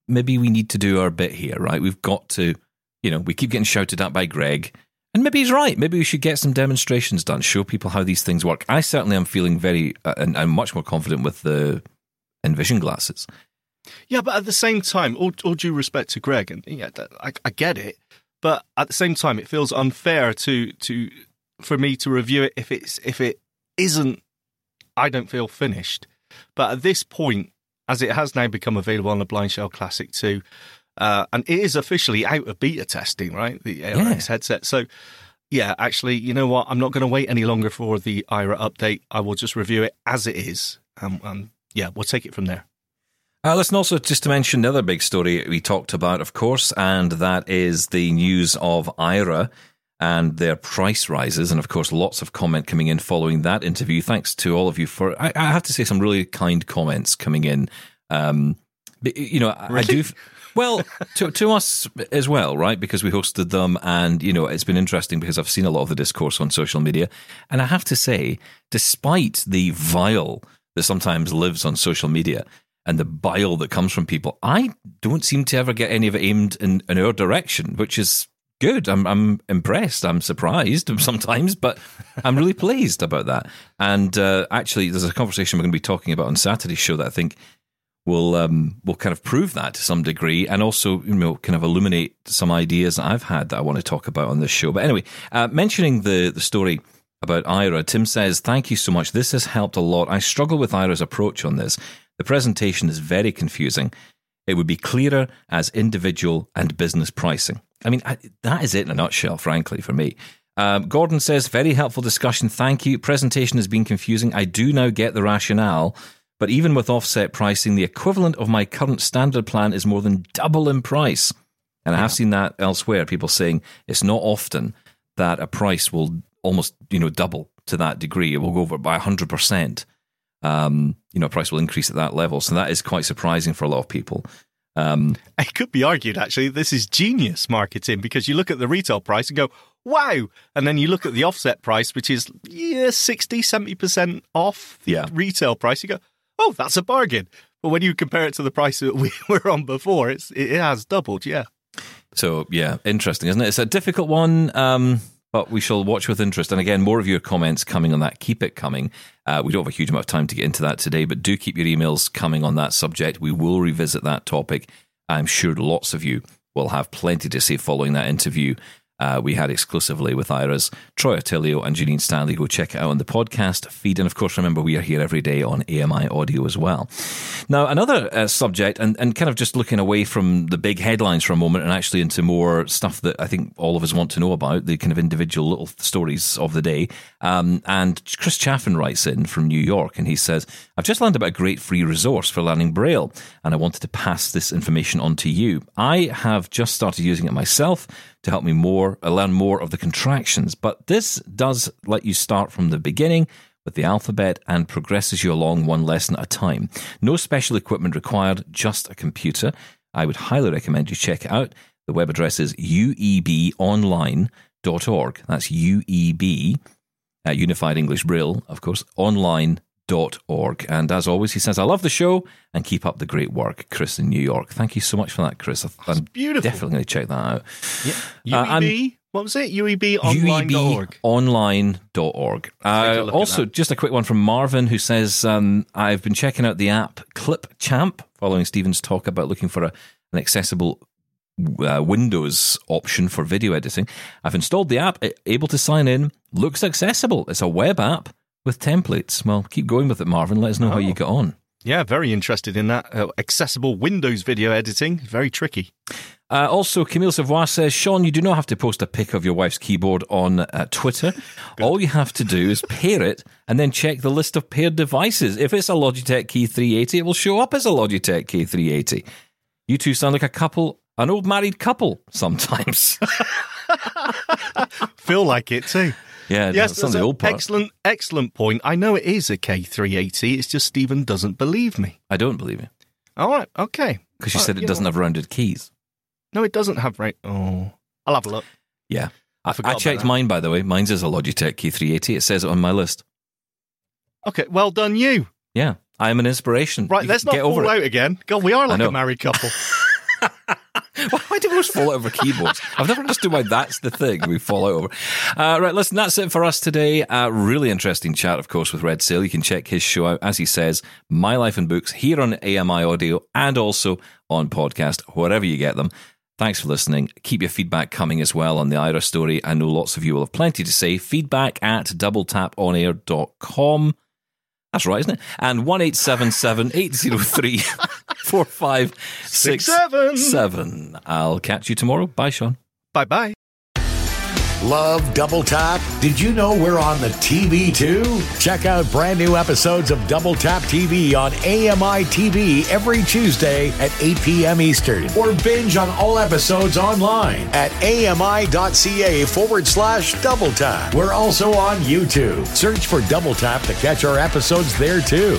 B: maybe we need to do our bit here, right? We've got to, you know, we keep getting shouted at by Greg, and maybe he's right. Maybe we should get some demonstrations done, show people how these things work. I certainly am feeling very, uh, and I'm much more confident with the Envision glasses.
D: Yeah, but at the same time, all, all due respect to Greg, and yeah, I, I get it, but at the same time, it feels unfair to to for me to review it if it's if it isn't. I don't feel finished, but at this point, as it has now become available on the BlindShell Classic Two, uh, and it is officially out of beta testing, right? The ARX headset, so. Yeah, actually, you know what? I'm not going to wait any longer for the Aira update. I will just review it as it is. and, um, yeah, we'll take it from there.
B: Uh, listen, also just to mention the other big story we talked about, of course, and that is the news of Aira and their price rises. And of course, lots of comment coming in following that interview. Thanks to all of you for, I, I have to say, some really kind comments coming in. Um, but, you know, I- I do. Well, to to us as well, right? Because we hosted them, and you know, it's been interesting because I've seen a lot of the discourse on social media, and I have to say, despite the vile that sometimes lives on social media and the bile that comes from people, I don't seem to ever get any of it aimed in, in our direction, which is good. I'm I'm impressed. I'm surprised sometimes, but I'm really pleased about that. And uh, actually, there's a conversation we're going to be talking about on Saturday's show that I think will um, will kind of prove that to some degree, and also you know kind of illuminate some ideas that I've had that I want to talk about on this show. But anyway, uh, mentioning the the story about Aira, Tim says, "Thank you so much. This has helped a lot. I struggle with Aira's approach on this. The presentation is very confusing." It would be clearer as individual and business pricing. I mean, I, that is it in a nutshell, frankly, for me. Um, Gordon says, very helpful discussion. Thank you. Presentation has been confusing. I do now get the rationale, but even with offset pricing, the equivalent of my current standard plan is more than double in price. And I have seen that elsewhere, people saying it's not often that a price will almost, you know, double to that degree. It will go over by 100%. Um, you know, price will increase at that level. So that is quite surprising for a lot of people. Um,
D: It could be argued, actually, this is genius marketing because you look at the retail price and go, wow. And then you look at the offset price, which is yeah, 60, 70% off the
B: Yeah.
D: retail price. You go, oh, that's a bargain. But when you compare it to the price that we were on before, it's, it has doubled, yeah.
B: So yeah, interesting, isn't it? It's a difficult one, um, but we shall watch with interest. And again, more of your comments coming on that. Keep it coming. Uh, we don't have a huge amount of time to get into that today, but do keep your emails coming on that subject. We will revisit that topic. I'm sure lots of you will have plenty to say following that interview. Uh, we had exclusively with Aira's, Troy Otillio, and Jenine Stanley. Go check it out on the podcast feed. And of course, remember, we are here every day on AMI audio as well. Now, another uh, subject, and, and kind of just looking away from the big headlines for a moment and actually into more stuff that I think all of us want to know about, the kind of individual little stories of the day. Um, and Chris Chaffin writes in from New York and he says, I've just learned about a great free resource for learning Braille, and I wanted to pass this information on to you. I have just started using it myself to help me more uh, learn more of the contractions, but this does let you start from the beginning with the alphabet and progresses you along one lesson at a time. No special equipment required, just a computer. I would highly recommend you check it out. The web address is uebonline.org. That's UEB, uh, Unified English Braille, of course, online.org. And as always, he says, I love the show and keep up the great work, Chris in New York. Thank you so much for that, Chris. I'm
D: beautiful.
B: definitely going to check that out.
D: Yeah.
B: Uh, and-
D: UEB, what was it? UEBonline.org.
B: UEBonline.org.
D: A
B: Uh, also, just a quick one from Marvin who says, um, I've been checking out the app Clip Champ following Stephen's talk about looking for a, an accessible uh, Windows option for video editing. I've installed the app, able to sign in, looks accessible. It's a web app with templates. Well, keep going with it, Marvin. Let us know how you get on.
D: Yeah, very interested in that. Uh, accessible Windows video editing. Very tricky.
B: Uh, also, Camille Savoy says, Sean, you do not have to post a pic of your wife's keyboard on uh, Twitter. All you have to do is pair it and then check the list of paired devices. If it's a Logitech K380, it will show up as a Logitech K380. You two sound like a couple, an old married couple sometimes.
D: Feel like it too.
B: Yeah,
D: Yes,
B: that's on the old part.
D: excellent, excellent point. I know it is a K380. It's just Stephen doesn't believe me.
B: I don't believe you
D: All right, okay.
B: because you
D: All
B: said
D: right,
B: it
D: you
B: doesn't
D: know
B: have rounded keys.
D: No, it doesn't have right. Oh, I'll have a look.
B: Yeah. I,
D: forgot
B: I
D: about
B: checked
D: that.
B: mine, by the way. Mine's is a Logitech K380. It says it on my list.
D: Okay, well done, you.
B: Yeah, I am an inspiration.
D: Right,
B: You
D: let's not
B: get over
D: fall
B: it.
D: out again. God, we are like a married couple.
B: Why do we always fall out over keyboards? I've never understood why that's the thing we fall out over. Uh, right, listen, that's it for us today. Uh, really interesting chat, of course, with Red Szell. You can check his show out, as he says, My Life in Books, here on AMI Audio and also on podcast, wherever you get them. Thanks for listening. Keep your feedback coming as well on the Aira story. I know lots of you will have plenty to say. Feedback at doubletaponair.com. That's right, isn't it? And 1877 803 4567. I'll catch you tomorrow. Bye, Sean.
D: bye bye.
C: Love Double Tap? Did you know we're on the TV too? Check out brand new episodes of Double Tap TV on AMI TV every Tuesday at 8 p.m. Eastern. Or binge on all episodes online at ami.ca forward slash double tap. We're also on YouTube. Search for Double Tap to catch our episodes there too.